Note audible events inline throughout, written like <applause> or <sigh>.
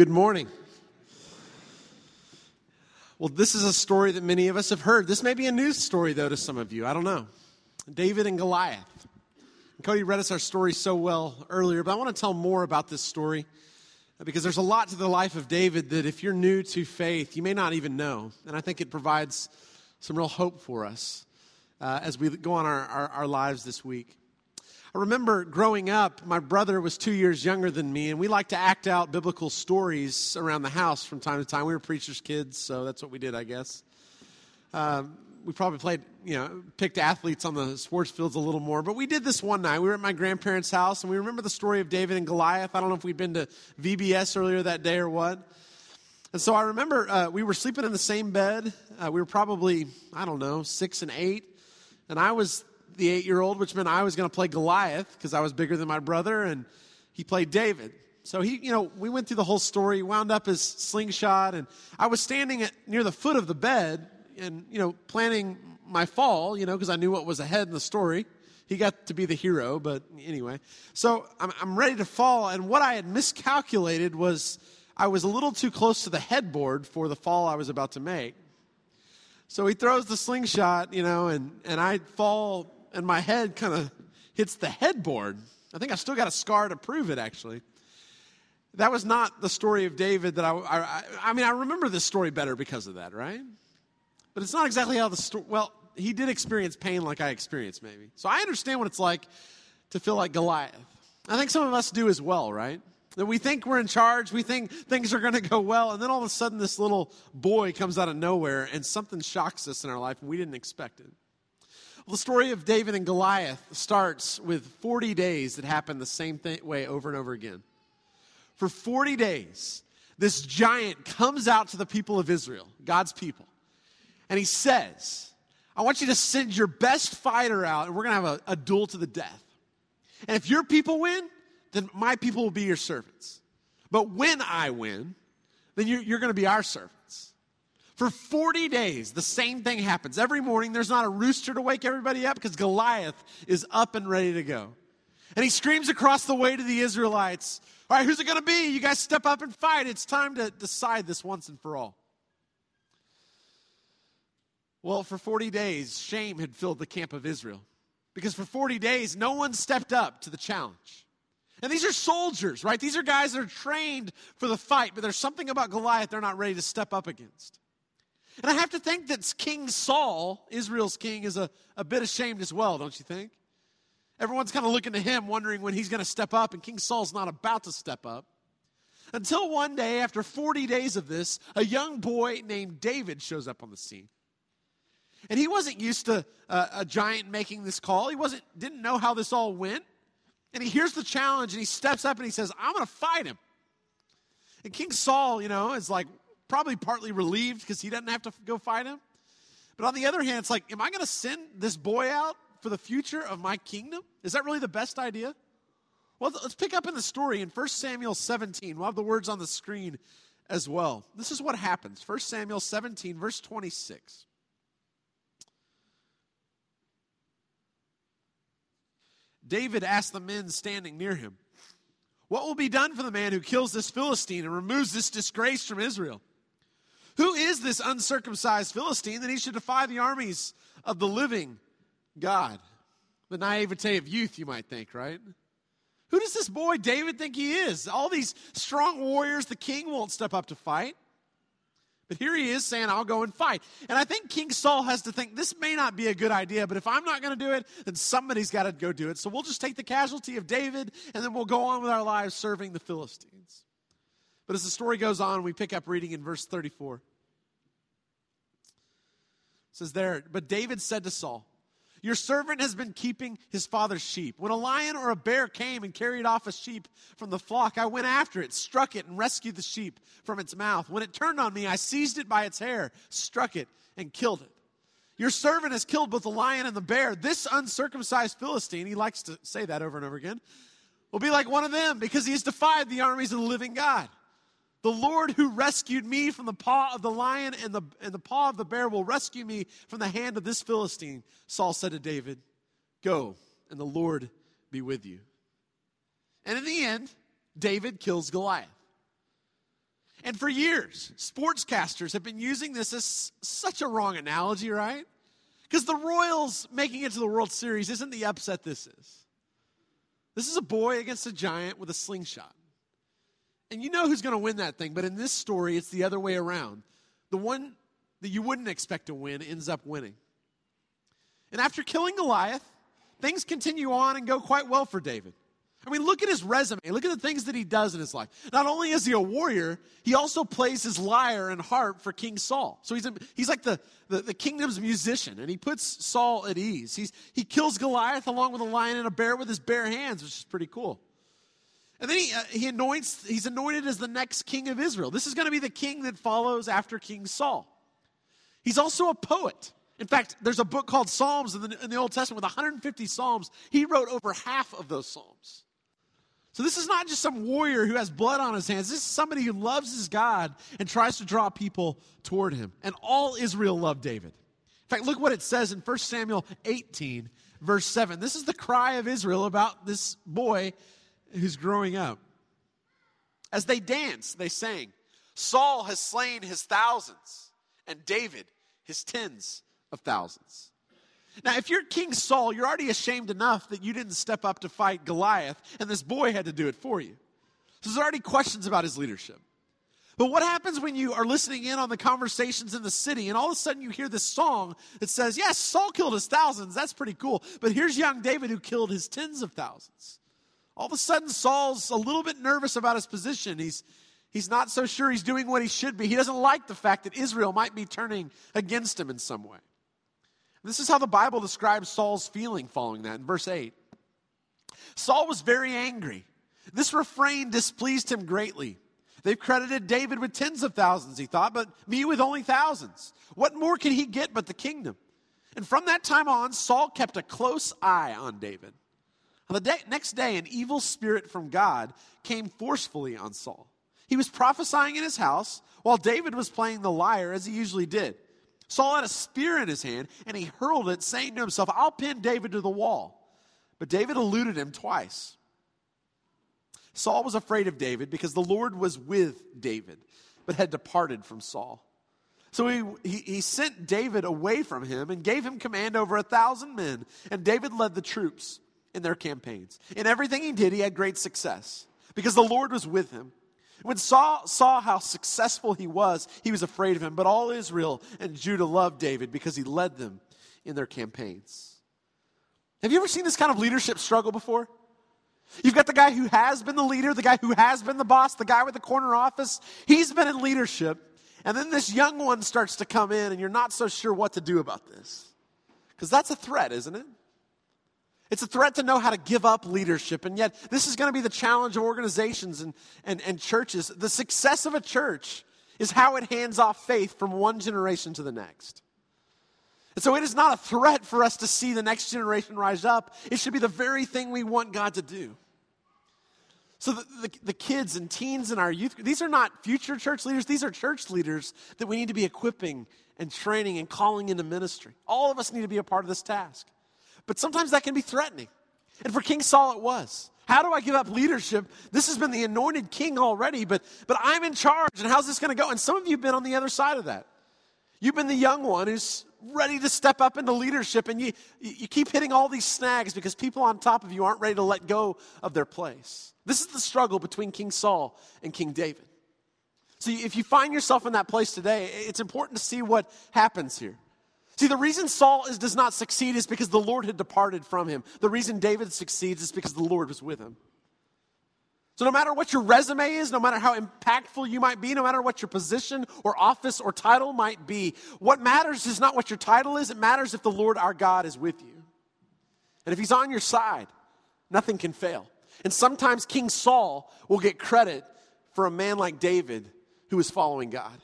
Good morning. Well, this is a story that many of us have heard. This may be a news story, though, to some of you. I don't know. David and Goliath. Cody read us our story so well earlier, but I want to tell more about this story because there's a lot to the life of David that if you're new to faith, you may not even know. And I think it provides some real hope for us uh, as we go on our, our, our lives this week. I remember growing up, my brother was two years younger than me, and we liked to act out biblical stories around the house from time to time. We were preachers' kids, so that's what we did, I guess. Um, we probably played, you know, picked athletes on the sports fields a little more, but we did this one night. We were at my grandparents' house, and we remember the story of David and Goliath. I don't know if we'd been to VBS earlier that day or what. And so I remember uh, we were sleeping in the same bed. Uh, we were probably, I don't know, six and eight. And I was the eight year old, which meant I was going to play Goliath because I was bigger than my brother, and he played David. So he, you know, we went through the whole story, he wound up his slingshot, and I was standing at, near the foot of the bed and, you know, planning my fall, you know, because I knew what was ahead in the story. He got to be the hero, but anyway. So I'm, I'm ready to fall, and what I had miscalculated was I was a little too close to the headboard for the fall I was about to make. So he throws the slingshot, you know, and, and I fall and my head kind of hits the headboard. I think I still got a scar to prove it, actually. That was not the story of David that I, I, I mean, I remember this story better because of that, right? But it's not exactly how the story, well, he did experience pain like I experienced, maybe. So I understand what it's like to feel like Goliath. I think some of us do as well, right? That we think we're in charge, we think things are going to go well, and then all of a sudden this little boy comes out of nowhere and something shocks us in our life and we didn't expect it. Well, the story of David and Goliath starts with 40 days that happen the same way over and over again. For 40 days, this giant comes out to the people of Israel, God's people, and he says, I want you to send your best fighter out, and we're going to have a, a duel to the death. And if your people win, then my people will be your servants. But when I win, then you're, you're going to be our servant. For 40 days, the same thing happens. Every morning, there's not a rooster to wake everybody up because Goliath is up and ready to go. And he screams across the way to the Israelites All right, who's it going to be? You guys step up and fight. It's time to decide this once and for all. Well, for 40 days, shame had filled the camp of Israel because for 40 days, no one stepped up to the challenge. And these are soldiers, right? These are guys that are trained for the fight, but there's something about Goliath they're not ready to step up against. And I have to think that King Saul, Israel's king, is a, a bit ashamed as well, don't you think? Everyone's kind of looking to him, wondering when he's going to step up, and King Saul's not about to step up. Until one day, after 40 days of this, a young boy named David shows up on the scene. And he wasn't used to a giant making this call. He wasn't didn't know how this all went. And he hears the challenge and he steps up and he says, "I'm going to fight him." And King Saul, you know, is like, probably partly relieved because he doesn't have to go fight him. But on the other hand, it's like, am I going to send this boy out for the future of my kingdom? Is that really the best idea? Well, let's pick up in the story in 1 Samuel 17. We'll have the words on the screen as well. This is what happens 1 Samuel 17, verse 26. David asked the men standing near him, What will be done for the man who kills this Philistine and removes this disgrace from Israel? Who is this uncircumcised Philistine that he should defy the armies of the living God? The naivete of youth, you might think, right? Who does this boy David think he is? All these strong warriors, the king won't step up to fight. But here he is saying, I'll go and fight. And I think King Saul has to think, this may not be a good idea, but if I'm not going to do it, then somebody's got to go do it. So we'll just take the casualty of David, and then we'll go on with our lives serving the Philistines. But as the story goes on, we pick up reading in verse 34 says there, but David said to Saul, Your servant has been keeping his father's sheep. When a lion or a bear came and carried off a sheep from the flock, I went after it, struck it, and rescued the sheep from its mouth. When it turned on me, I seized it by its hair, struck it, and killed it. Your servant has killed both the lion and the bear. This uncircumcised Philistine, he likes to say that over and over again, will be like one of them because he has defied the armies of the living God. The Lord who rescued me from the paw of the lion and the, and the paw of the bear will rescue me from the hand of this Philistine. Saul said to David, Go, and the Lord be with you. And in the end, David kills Goliath. And for years, sportscasters have been using this as such a wrong analogy, right? Because the Royals making it to the World Series isn't the upset this is. This is a boy against a giant with a slingshot. And you know who's going to win that thing, but in this story, it's the other way around. The one that you wouldn't expect to win ends up winning. And after killing Goliath, things continue on and go quite well for David. I mean, look at his resume. Look at the things that he does in his life. Not only is he a warrior, he also plays his lyre and harp for King Saul. So he's, a, he's like the, the, the, kingdom's musician, and he puts Saul at ease. He's, he kills Goliath along with a lion and a bear with his bare hands, which is pretty cool. And then he, uh, he anoints, he's anointed as the next king of Israel. This is going to be the king that follows after King Saul. He's also a poet. In fact, there's a book called Psalms in the, in the Old Testament with 150 Psalms. He wrote over half of those Psalms. So this is not just some warrior who has blood on his hands. This is somebody who loves his God and tries to draw people toward him. And all Israel loved David. In fact, look what it says in 1 Samuel 18, verse 7. This is the cry of Israel about this boy who's growing up. As they danced, they sang, Saul has slain his thousands, and David his tens of thousands. Now, if you're King Saul, you're already ashamed enough that you didn't step up to fight Goliath, and this boy had to do it for you. So there's already questions about his leadership. But what happens when you are listening in on the conversations in the city and all of a sudden you hear this song that says, Yes, Saul killed his thousands. That's pretty cool. But here's young David who killed his tens of thousands. All of a sudden, Saul's a little bit nervous about his position. He's, he's not so sure he's doing what he should be. He doesn't like the fact that Israel might be turning against him in some way. This is how the Bible describes Saul's feeling following that in verse 8. Saul was very angry. This refrain displeased him greatly. They've credited David with tens of thousands, he thought, but me with only thousands. What more can he get but the kingdom? And from that time on, Saul kept a close eye on David. On the day, next day, an evil spirit from God came forcefully on Saul. He was prophesying in his house while David was playing the lyre as he usually did. Saul had a spear in his hand, and he hurled it, saying to himself, I'll pin David to the wall. But David eluded him twice. Saul was afraid of David because the Lord was with David, but had departed from Saul. So he, he, he, sent David away from him and gave him command over a thousand men. And David led the troops in their campaigns. In everything he did, he had great success because the Lord was with him. When Saul saw how successful he was, he was afraid of him. But all Israel and Judah loved David because he led them in their campaigns. Have you ever seen this kind of leadership struggle before? You've got the guy who has been the leader, the guy who has been the boss, the guy with the corner office. He's been in leadership. And then this young one starts to come in, and you're not so sure what to do about this. Because that's a threat, isn't it? It's a threat to know how to give up leadership. And yet, this is going to be the challenge of organizations and, and, and churches. The success of a church is how it hands off faith from one generation to the next. And so it is not a threat for us to see the next generation rise up. It should be the very thing we want God to do. So the, the, the, kids and teens in our youth, these are not future church leaders. These are church leaders that we need to be equipping and training and calling into ministry. All of us need to be a part of this task. But sometimes that can be threatening. And for King Saul, it was. How do I give up leadership? This has been the anointed king already, but, but I'm in charge, and how's this going to go? And some of you have been on the other side of that. You've been the young one who's ready to step up into leadership, and you, you keep hitting all these snags because people on top of you aren't ready to let go of their place. This is the struggle between King Saul and King David. So if you find yourself in that place today, it's important to see what happens here. See, the reason Saul is, does not succeed is because the Lord had departed from him. The reason David succeeds is because the Lord was with him. So, no matter what your resume is, no matter how impactful you might be, no matter what your position or office or title might be, what matters is not what your title is, it matters if the Lord our God is with you. And if he's on your side, nothing can fail. And sometimes King Saul will get credit for a man like David who is following God.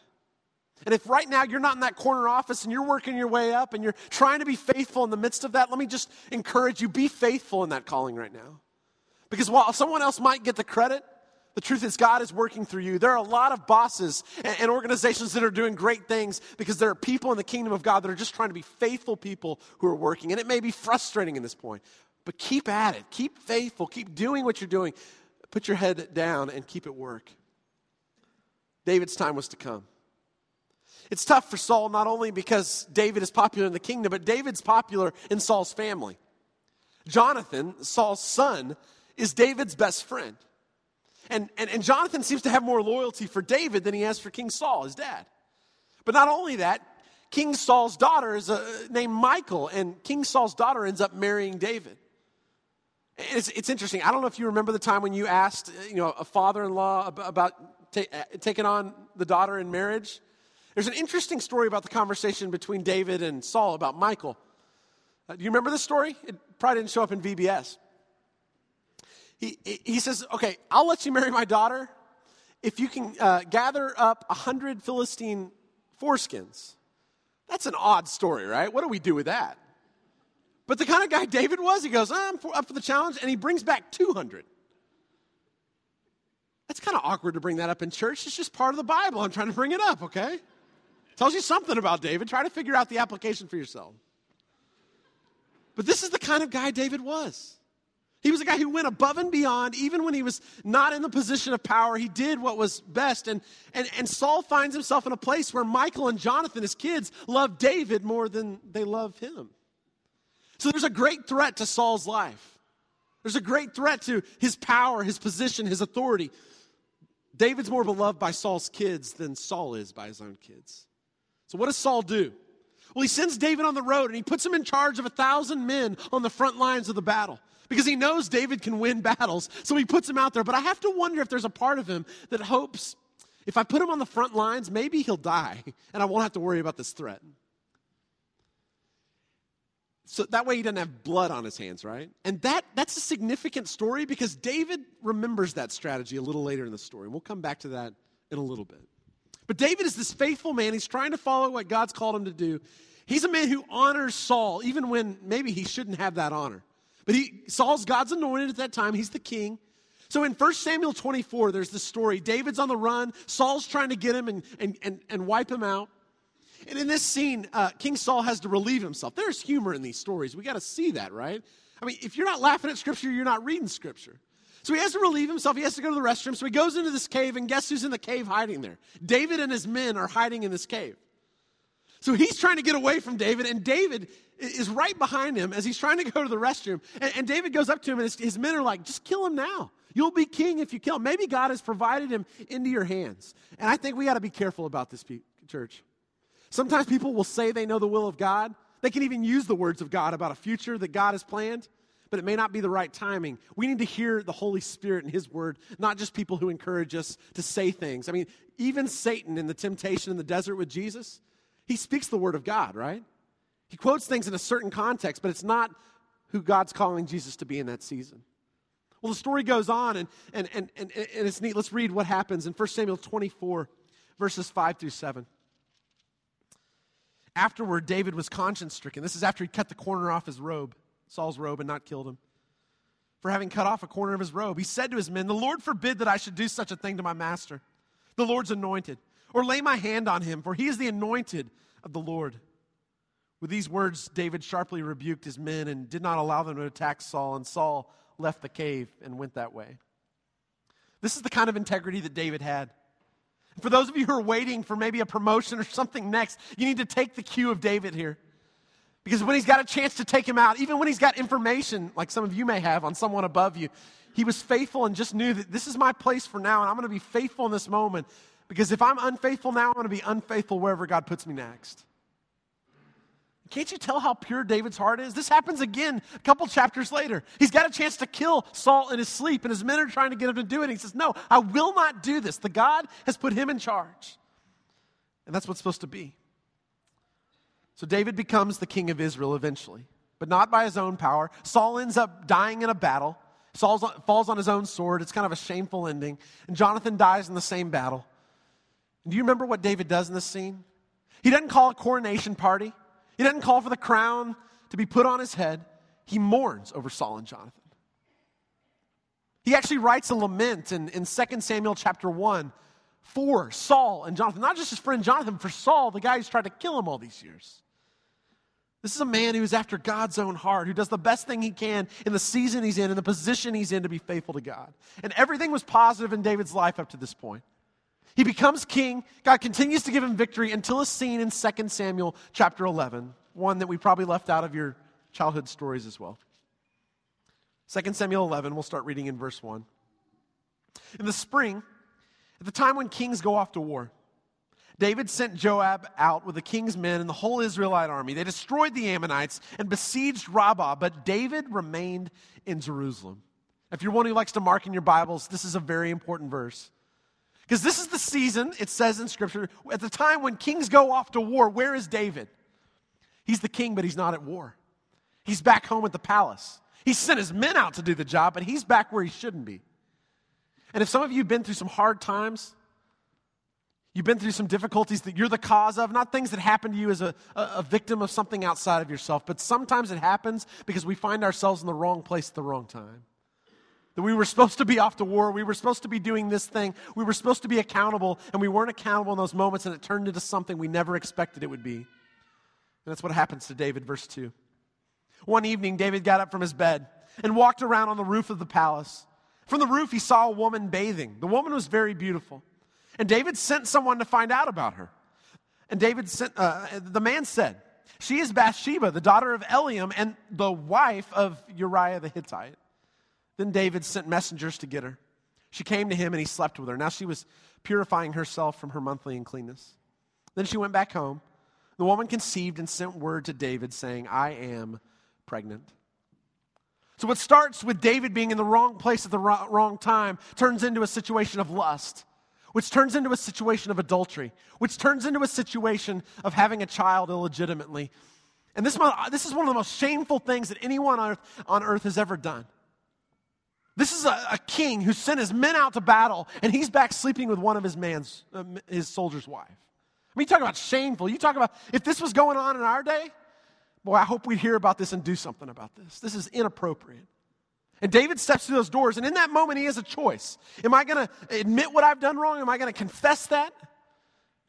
And if right now you're not in that corner office and you're working your way up and you're trying to be faithful in the midst of that, let me just encourage you be faithful in that calling right now. Because while someone else might get the credit, the truth is God is working through you. There are a lot of bosses and organizations that are doing great things because there are people in the kingdom of God that are just trying to be faithful people who are working. And it may be frustrating in this point, but keep at it. Keep faithful. Keep doing what you're doing. Put your head down and keep at work. David's time was to come. It's tough for Saul not only because David is popular in the kingdom, but David's popular in Saul's family. Jonathan, Saul's son, is David's best friend. And, and, and Jonathan seems to have more loyalty for David than he has for King Saul, his dad. But not only that, King Saul's daughter is a, named Michal, and King Saul's daughter ends up marrying David. It's, it's interesting. I don't know if you remember the time when you asked, you know, a father-in-law about ta- uh, taking on the daughter in marriage. There's an interesting story about the conversation between David and Saul about Michal. Uh, do you remember this story? It probably didn't show up in VBS. He, he says, Okay, I'll let you marry my daughter if you can uh, gather up a 100 Philistine foreskins. That's an odd story, right? What do we do with that? But the kind of guy David was, he goes, I'm up for the challenge, and he brings back 200. That's kind of awkward to bring that up in church. It's just part of the Bible. I'm trying to bring it up, okay? Tells you something about David. Try to figure out the application for yourself. But this is the kind of guy David was. He was a guy who went above and beyond, even when he was not in the position of power. He did what was best. And, and, and Saul finds himself in a place where Michal and Jonathan, his kids, love David more than they love him. So there's a great threat to Saul's life. There's a great threat to his power, his position, his authority. David's more beloved by Saul's kids than Saul is by his own kids. So what does Saul do? Well, he sends David on the road and he puts him in charge of a thousand men on the front lines of the battle because he knows David can win <laughs> battles. So he puts him out there. But I have to wonder if there's a part of him that hopes if I put him on the front lines, maybe he'll die <laughs> and I won't have to worry about this threat. So that way he doesn't have blood on his hands, right? And that, that's a significant story because David remembers that strategy a little later in the story. And we'll come back to that in a little bit. But David is this faithful man. He's trying to follow what God's called him to do. He's a man who honors Saul, even when maybe he shouldn't have that honor. But he, Saul's God's anointed at that time. He's the king. So in 1 Samuel 24, there's this story. David's on the run. Saul's trying to get him and, and, and, and wipe him out. And in this scene, uh, King Saul has to relieve himself. There's humor in these stories. We got to see that, right? I mean, if you're not laughing at Scripture, you're not reading Scripture. So he has to relieve himself. He has to go to the restroom. So he goes into this cave, and guess who's in the cave hiding there? David and his men are hiding in this cave. So he's trying to get away from David, and David is right behind him as he's trying to go to the restroom. And, and David goes up to him, and his, his, men are like, just kill him now. You'll be king if you kill him. Maybe God has provided him into your hands. And I think we got to be careful about this, church. Sometimes people will say they know the will of God. They can even use the words of God about a future that God has planned, but it may not be the right timing. We need to hear the Holy Spirit and His word, not just people who encourage us to say things. I mean, even Satan in the temptation in the desert with Jesus, he speaks the word of God, right? He quotes things in a certain context, but it's not who God's calling Jesus to be in that season. Well, the story goes on, and, and, and, and, and it's neat. Let's read what happens in 1 Samuel 24, verses 5 through 7. Afterward, David was conscience stricken. This is after he cut the corner off his robe, Saul's robe, and not killed him. For having cut off a corner of his robe, he said to his men, The Lord forbid that I should do such a thing to my master, the Lord's anointed, or lay my hand on him, for he is the anointed of the Lord. With these words, David sharply rebuked his men and did not allow them to attack Saul, and Saul left the cave and went that way. This is the kind of integrity that David had. For those of you who are waiting for maybe a promotion or something next, you need to take the cue of David here. Because when he's got a chance to take him out, even when he's got information like some of you may have on someone above you, he was faithful and just knew that this is my place for now, and I'm going to be faithful in this moment. Because if I'm unfaithful now, I'm going to be unfaithful wherever God puts me next. Can't you tell how pure David's heart is? This happens again a couple chapters later. He's got a chance to kill Saul in his sleep, and his men are trying to get him to do it. He says, No, I will not do this. The God has put him in charge. And that's what's supposed to be. So David becomes the king of Israel eventually, but not by his own power. Saul ends up dying in a battle. Saul falls on his own sword. It's kind of a shameful ending. And Jonathan dies in the same battle. And do you remember what David does in this scene? He doesn't call a coronation party. He doesn't call for the crown to be put on his head. He mourns over Saul and Jonathan. He actually writes a lament in, in 2 Samuel chapter 1 for Saul and Jonathan. Not just his friend Jonathan, for Saul, the guy who's tried to kill him all these years. This is a man who is after God's own heart, who does the best thing he can in the season he's in, in the position he's in to be faithful to God. And everything was positive in David's life up to this point. He becomes king. God continues to give him victory until a scene in 2 Samuel chapter 11, one that we probably left out of your childhood stories as well. 2 Samuel 11, we'll start reading in verse 1. In the spring, at the time when kings go off to war, David sent Joab out with the king's men and the whole Israelite army. They destroyed the Ammonites and besieged Rabbah, but David remained in Jerusalem. If you're one who likes to mark in your Bibles, this is a very important verse. Because this is the season, it says in Scripture, at the time when kings go off to war, where is David? He's the king, but he's not at war. He's back home at the palace. He sent his men out to do the job, but he's back where he shouldn't be. And if some of you have been through some hard times, you've been through some difficulties that you're the cause of, not things that happen to you as a, a, victim of something outside of yourself, but sometimes it happens because we find ourselves in the wrong place at the wrong time. That we were supposed to be off to war. We were supposed to be doing this thing. We were supposed to be accountable, and we weren't accountable in those moments, and it turned into something we never expected it would be. And that's what happens to David, verse 2. One evening, David got up from his bed and walked around on the roof of the palace. From the roof, he saw a woman bathing. The woman was very beautiful. And David sent someone to find out about her. And David sent, uh, the man said, She is Bathsheba, the daughter of Eliam, and the wife of Uriah the Hittite. Then David sent messengers to get her. She came to him and he slept with her. Now she was purifying herself from her monthly uncleanness. Then she went back home. The woman conceived and sent word to David saying, I am pregnant. So, what starts with David being in the wrong place at the wrong time turns into a situation of lust, which turns into a situation of adultery, which turns into a situation of having a child illegitimately. And this, this is one of the most shameful things that anyone on earth, on earth has ever done. This is a, a, king who sent his men out to battle, and he's back sleeping with one of his man's, uh, his soldier's wife. I mean, you talk about shameful. You talk about if this was going on in our day, boy, I hope we'd hear about this and do something about this. This is inappropriate. And David steps through those doors, and in that moment, he has a choice. Am I going to admit what I've done wrong? Am I going to confess that?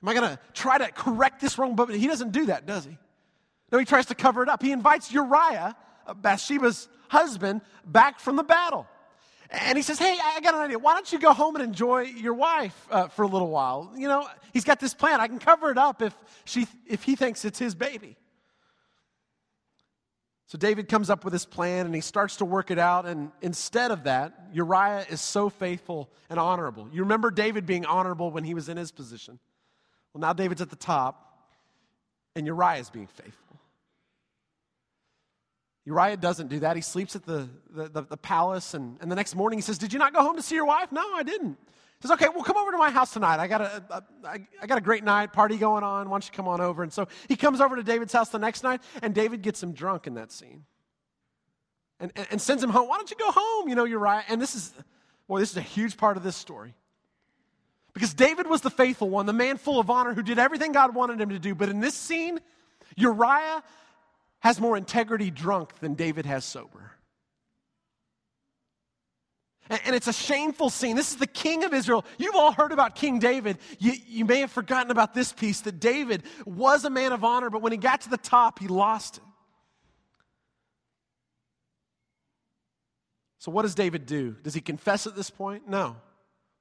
Am I going to try to correct this wrong? But he doesn't do that, does he? No, he tries to cover it up. He invites Uriah, uh, Bathsheba's husband, back from the battle. And he says, Hey, I got an idea. Why don't you go home and enjoy your wife uh, for a little while? You know, he's got this plan. I can cover it up if, she, if he thinks it's his baby. So David comes up with this plan and he starts to work it out. And instead of that, Uriah is so faithful and honorable. You remember David being honorable when he was in his position. Well, now David's at the top and Uriah is being faithful. Uriah doesn't do that. He sleeps at the, the, the, the, palace, and, and the next morning he says, Did you not go home to see your wife? No, I didn't. Says, Okay, well, come over to my house tonight. I got a, a, I, I got a great night, party going on. Why don't you come on over? And so he comes over to David's house the next night, and David gets him drunk in that scene and, and, and sends him home. Why don't you go home? You know, Uriah. And this is, boy, this is a huge part of this story. Because David was the faithful one, the man full of honor who did everything God wanted him to do. But in this scene, Uriah has more integrity drunk than David has sober. And it's a shameful scene. This is the king of Israel. You've all heard about King David. You, you, may have forgotten about this piece that David was a man of honor, but when he got to the top, he lost it. So, what does David do? Does he confess at this point? No.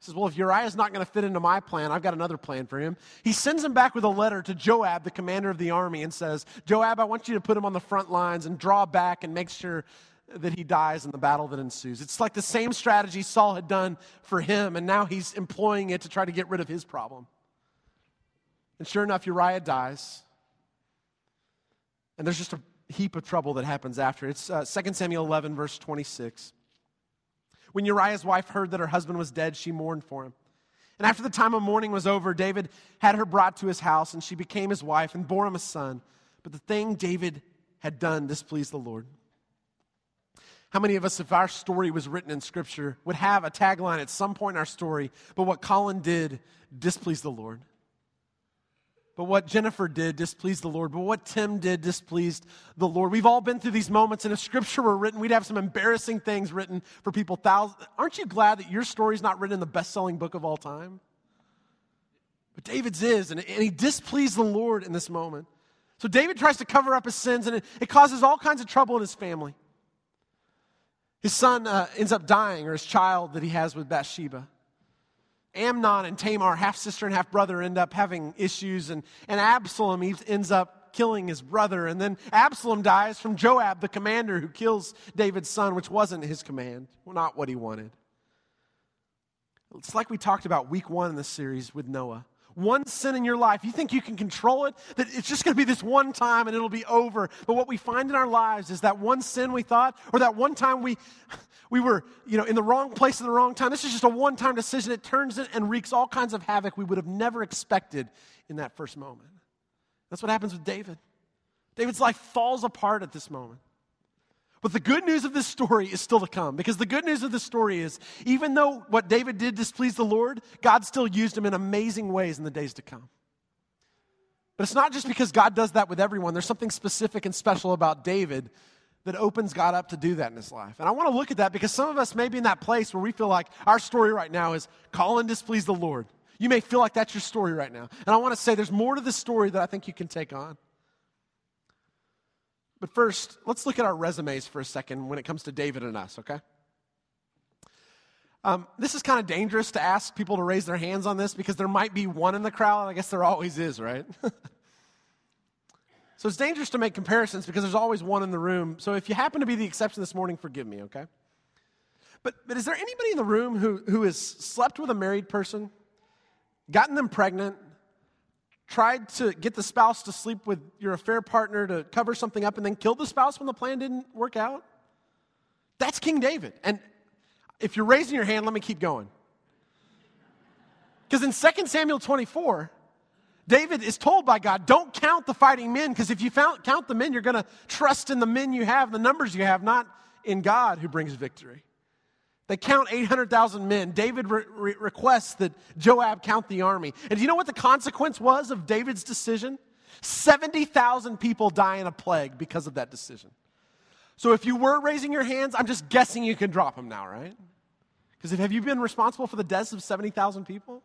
He says, Well, if Uriah's not going to fit into my plan, I've got another plan for him. He sends him back with a letter to Joab, the commander of the army, and says, Joab, I want you to put him on the front lines and draw back and make sure that he dies in the battle that ensues. It's like the same strategy Saul had done for him, and now he's employing it to try to get rid of his problem. And sure enough, Uriah dies. And there's just a heap of trouble that happens after. It's uh, 2 Samuel 11, verse 26. When Uriah's wife heard that her husband was dead, she mourned for him. And after the time of mourning was over, David had her brought to his house, and she became his wife and bore him a son. But the thing David had done displeased the Lord. How many of us, if our story was written in Scripture, would have a tagline at some point in our story, but what Colin did displeased the Lord? But what Jennifer did displeased the Lord. But what Tim did displeased the Lord. We've all been through these moments, and if scripture were written, we'd have some embarrassing things written for people. Thousands. Aren't you glad that your story's not written in the best selling book of all time? But David's is, and, and he displeased the Lord in this moment. So David tries to cover up his sins, and it, it causes all kinds of trouble in his family. His son uh, ends up dying, or his child that he has with Bathsheba. Amnon and Tamar, half sister and half brother, end up having issues, and, and Absalom ends up killing his brother. And then Absalom dies from Joab, the commander who kills David's son, which wasn't his command, not what he wanted. It's like we talked about week one in this series with Noah. One sin in your life, you think you can control it, that it's just going to be this one time and it'll be over. But what we find in our lives is that one sin we thought, or that one time we, <laughs> we were you know, in the wrong place at the wrong time. This is just a one time decision. It turns it and wreaks all kinds of havoc we would have never expected in that first moment. That's what happens with David. David's life falls apart at this moment. But the good news of this story is still to come because the good news of this story is even though what David did displeased the Lord, God still used him in amazing ways in the days to come. But it's not just because God does that with everyone, there's something specific and special about David that opens God up to do that in his life. And I want to look at that because some of us may be in that place where we feel like our story right now is call and displease the Lord. You may feel like that's your story right now. And I want to say there's more to this story that I think you can take on. But first, let's look at our resumes for a second when it comes to David and us, okay? Um, this is kind of dangerous to ask people to raise their hands on this because there might be one in the crowd. I guess there always is, right? <laughs> so it's dangerous to make comparisons because there's always one in the room. So if you happen to be the exception this morning, forgive me, okay? But, but is there anybody in the room who, who has slept with a married person, gotten them pregnant, tried to get the spouse to sleep with your affair partner to cover something up and then killed the spouse when the plan didn't work out? That's King David. And if you're raising your hand, let me keep going. Because in 2 Samuel 24, David is told by God, don't count the fighting men, because if you count the men, you're going to trust in the men you have, the numbers you have, not in God who brings victory. They count 800,000 men. David re- re- requests that Joab count the army. And do you know what the consequence was of David's decision? 70,000 people die in a plague because of that decision. So if you were raising your hands, I'm just guessing you can drop them now, right? Because have you been responsible for the deaths of 70,000 people?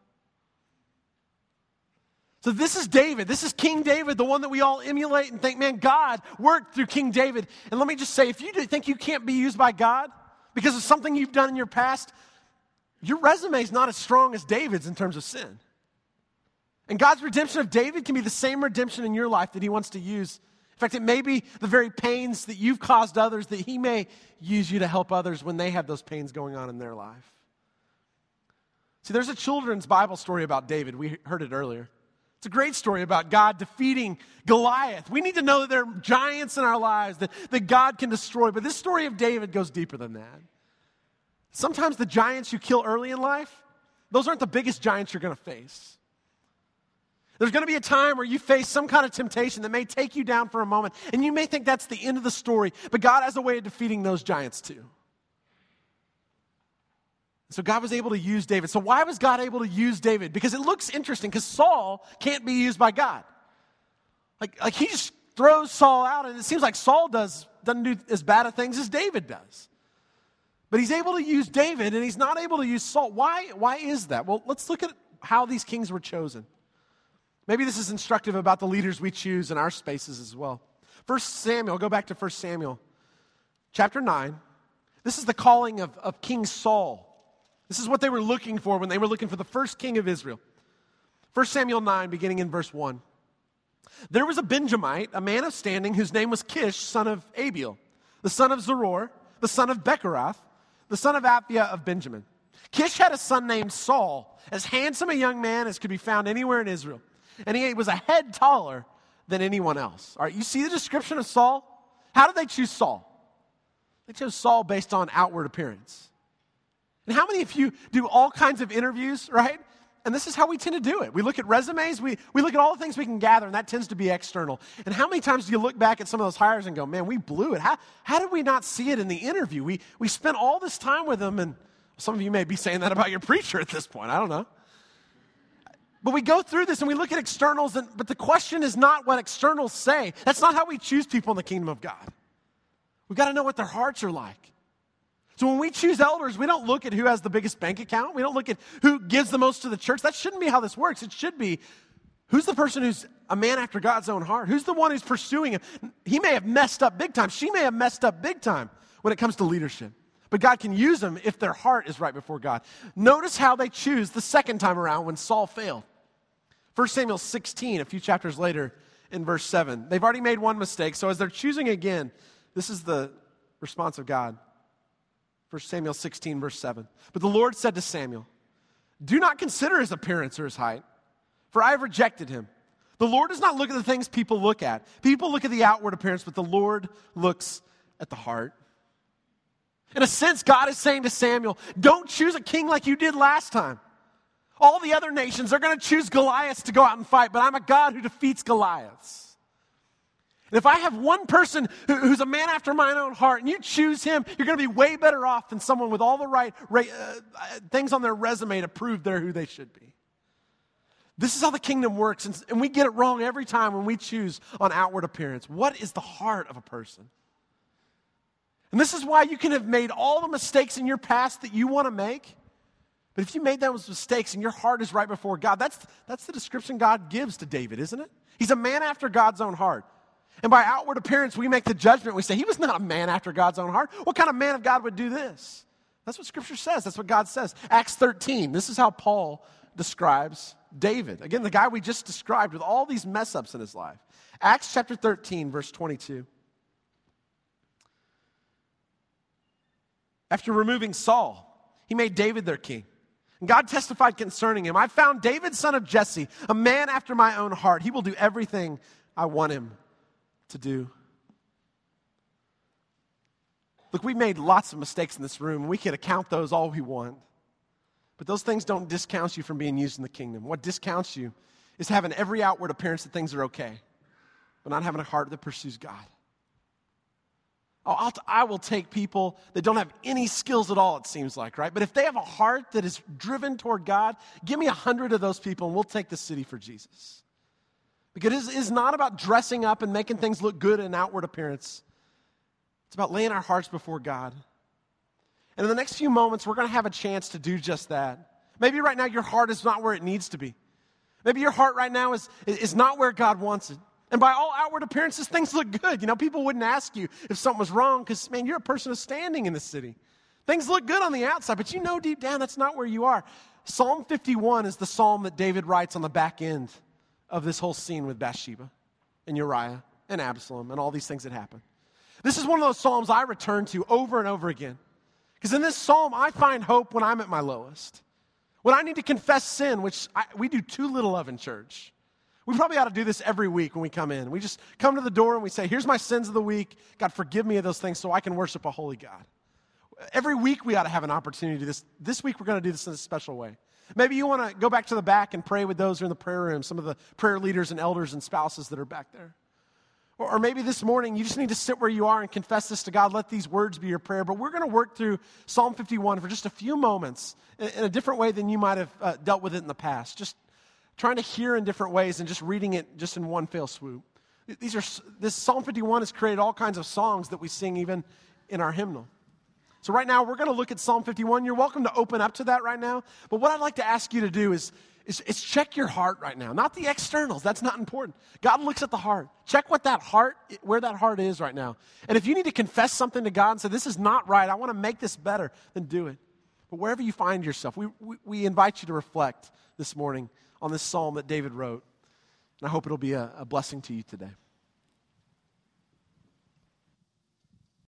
So this is David. This is King David, the one that we all emulate and think, man, God worked through King David. And let me just say, if you think you can't be used by God, because of something you've done in your past, your resume is not as strong as David's in terms of sin. And God's redemption of David can be the same redemption in your life that he wants to use. In fact, it may be the very pains that you've caused others that he may use you to help others when they have those pains going on in their life. See, there's a children's Bible story about David. We heard it earlier. It's a great story about God defeating Goliath. We need to know that there are giants in our lives that, that God can destroy. But this story of David goes deeper than that. Sometimes the giants you kill early in life, those aren't the biggest giants you're going to face. There's going to be a time where you face some kind of temptation that may take you down for a moment, and you may think that's the end of the story, but God has a way of defeating those giants too. So God was able to use David. So why was God able to use David? Because it looks interesting because Saul can't be used by God. Like, like he just throws Saul out, and it seems like Saul does, doesn't do as bad of things as David does. But he's able to use David, and he's not able to use Saul. Why, why is that? Well, let's look at how these kings were chosen. Maybe this is instructive about the leaders we choose in our spaces as well. First Samuel, go back to First Samuel, chapter 9. This is the calling of, of King Saul. This is what they were looking for when they were looking for the first king of Israel. 1 Samuel 9, beginning in verse 1. There was a Benjamite, a man of standing, whose name was Kish, son of Abiel, the son of Zeror, the son of Bechorath, the son of Aphiah of Benjamin. Kish had a son named Saul, as handsome a young man as could be found anywhere in Israel. And he was a head taller than anyone else. All right, you see the description of Saul? How did they choose Saul? They chose Saul based on outward appearance. And how many of you do all kinds of interviews, right? And this is how we tend to do it. We look at resumes, we, we look at all the things we can gather, and that tends to be external. And how many times do you look back at some of those hires and go, man, we blew it? How, how did we not see it in the interview? We, we spent all this time with them, and some of you may be saying that about your <laughs> preacher at this point. I don't know. But we go through this and we look at externals, and, but the question is not what externals say. That's not how we choose people in the kingdom of God. We've got to know what their hearts are like. So when we choose elders, we don't look at who has the biggest bank account. We don't look at who gives the most to the church. That shouldn't be how this works. It should be who's the person who's a man after God's own heart? Who's the one who's pursuing him? He may have messed up big time. She may have messed up big time when it comes to leadership. But God can use them if their heart is right before God. Notice how they choose the second time around when Saul failed. 1 Samuel 16, a few chapters later, in verse 7. They've already made one mistake, so as they're choosing again, this is the response of God. 1 Samuel 16, verse 7. But the Lord said to Samuel, Do not consider his appearance or his height, for I have rejected him. The Lord does not look at the things people look at. People look at the outward appearance, but the Lord looks at the heart. In a sense, God is saying to Samuel, Don't choose a king like you did last time. All the other nations are going to choose Goliath to go out and fight, but I'm a God who defeats Goliaths. And if I have one person who, who's a man after my own heart and you choose him, you're going to be way better off than someone with all the right uh, things on their resume to prove they're who they should be. This is how the kingdom works, and, and we get it wrong every time when we choose on outward appearance. What is the heart of a person? And this is why you can have made all the mistakes in your past that you want to make. But if you made those mistakes and your heart is right before God, that's, that's the description God gives to David, isn't it? He's a man after God's own heart. And by outward appearance, we make the judgment. We say, he was not a man after God's own heart. What kind of man of God would do this? That's what Scripture says. That's what God says. Acts 13, this is how Paul describes David. Again, the guy we just described with all these mess ups in his life. Acts chapter 13, verse 22. After removing Saul, he made David their king. And God testified concerning him I found David, son of Jesse, a man after my own heart. He will do everything I want him to do. Look, we made lots of mistakes in this room. We can account those all we want. But those things don't discount you from being used in the kingdom. What discounts you is having every outward appearance that things are okay, but not having a heart that pursues God. Oh, I'll t- I will take people that don't have any skills at all, it seems like, right? But if they have a heart that is driven toward God, give me a hundred of those people and we'll take the city for Jesus. Because it is not about dressing up and making things look good in outward appearance, it's about laying our hearts before God. And in the next few moments, we're going to have a chance to do just that. Maybe right now your heart is not where it needs to be. Maybe your heart right now is, is not where God wants it. And by all outward appearances, things look good. You know, people wouldn't ask you if something was wrong because, man, you're a person of standing in the city. Things look good on the outside, but you know deep down that's not where you are. Psalm 51 is the psalm that David writes on the back end of this whole scene with Bathsheba and Uriah and Absalom and all these things that happen. This is one of those psalms I return to over and over again. Because in this psalm, I find hope when I'm at my lowest. When I need to confess sin, which I, we do too little of in church. We probably ought to do this every week when we come in. We just come to the door and we say, Here's my sins of the week. God, forgive me of those things so I can worship a holy God. Every week we ought to have an opportunity to do this. This week we're going to do this in a special way. Maybe you want to go back to the back and pray with those who are in the prayer room, some of the prayer leaders and elders and spouses that are back there. Or, maybe this morning you just need to sit where you are and confess this to God. Let these words be your prayer. But we're going to work through Psalm 51 for just a few moments in, a different way than you might have uh, dealt with it in the past. Just trying to hear in different ways and just reading it just in one fell swoop. These are, this Psalm 51 has created all kinds of songs that we sing even in our hymnal. So, right now, we're going to look at Psalm 51. You're welcome to open up to that right now. But what I'd like to ask you to do is, is, is, check your heart right now, not the externals. That's not important. God looks at the heart. Check what that heart, where that heart is right now. And if you need to confess something to God and say, This is not right, I want to make this better, then do it. But wherever you find yourself, we, we, we invite you to reflect this morning on this psalm that David wrote. And I hope it'll be a, a blessing to you today.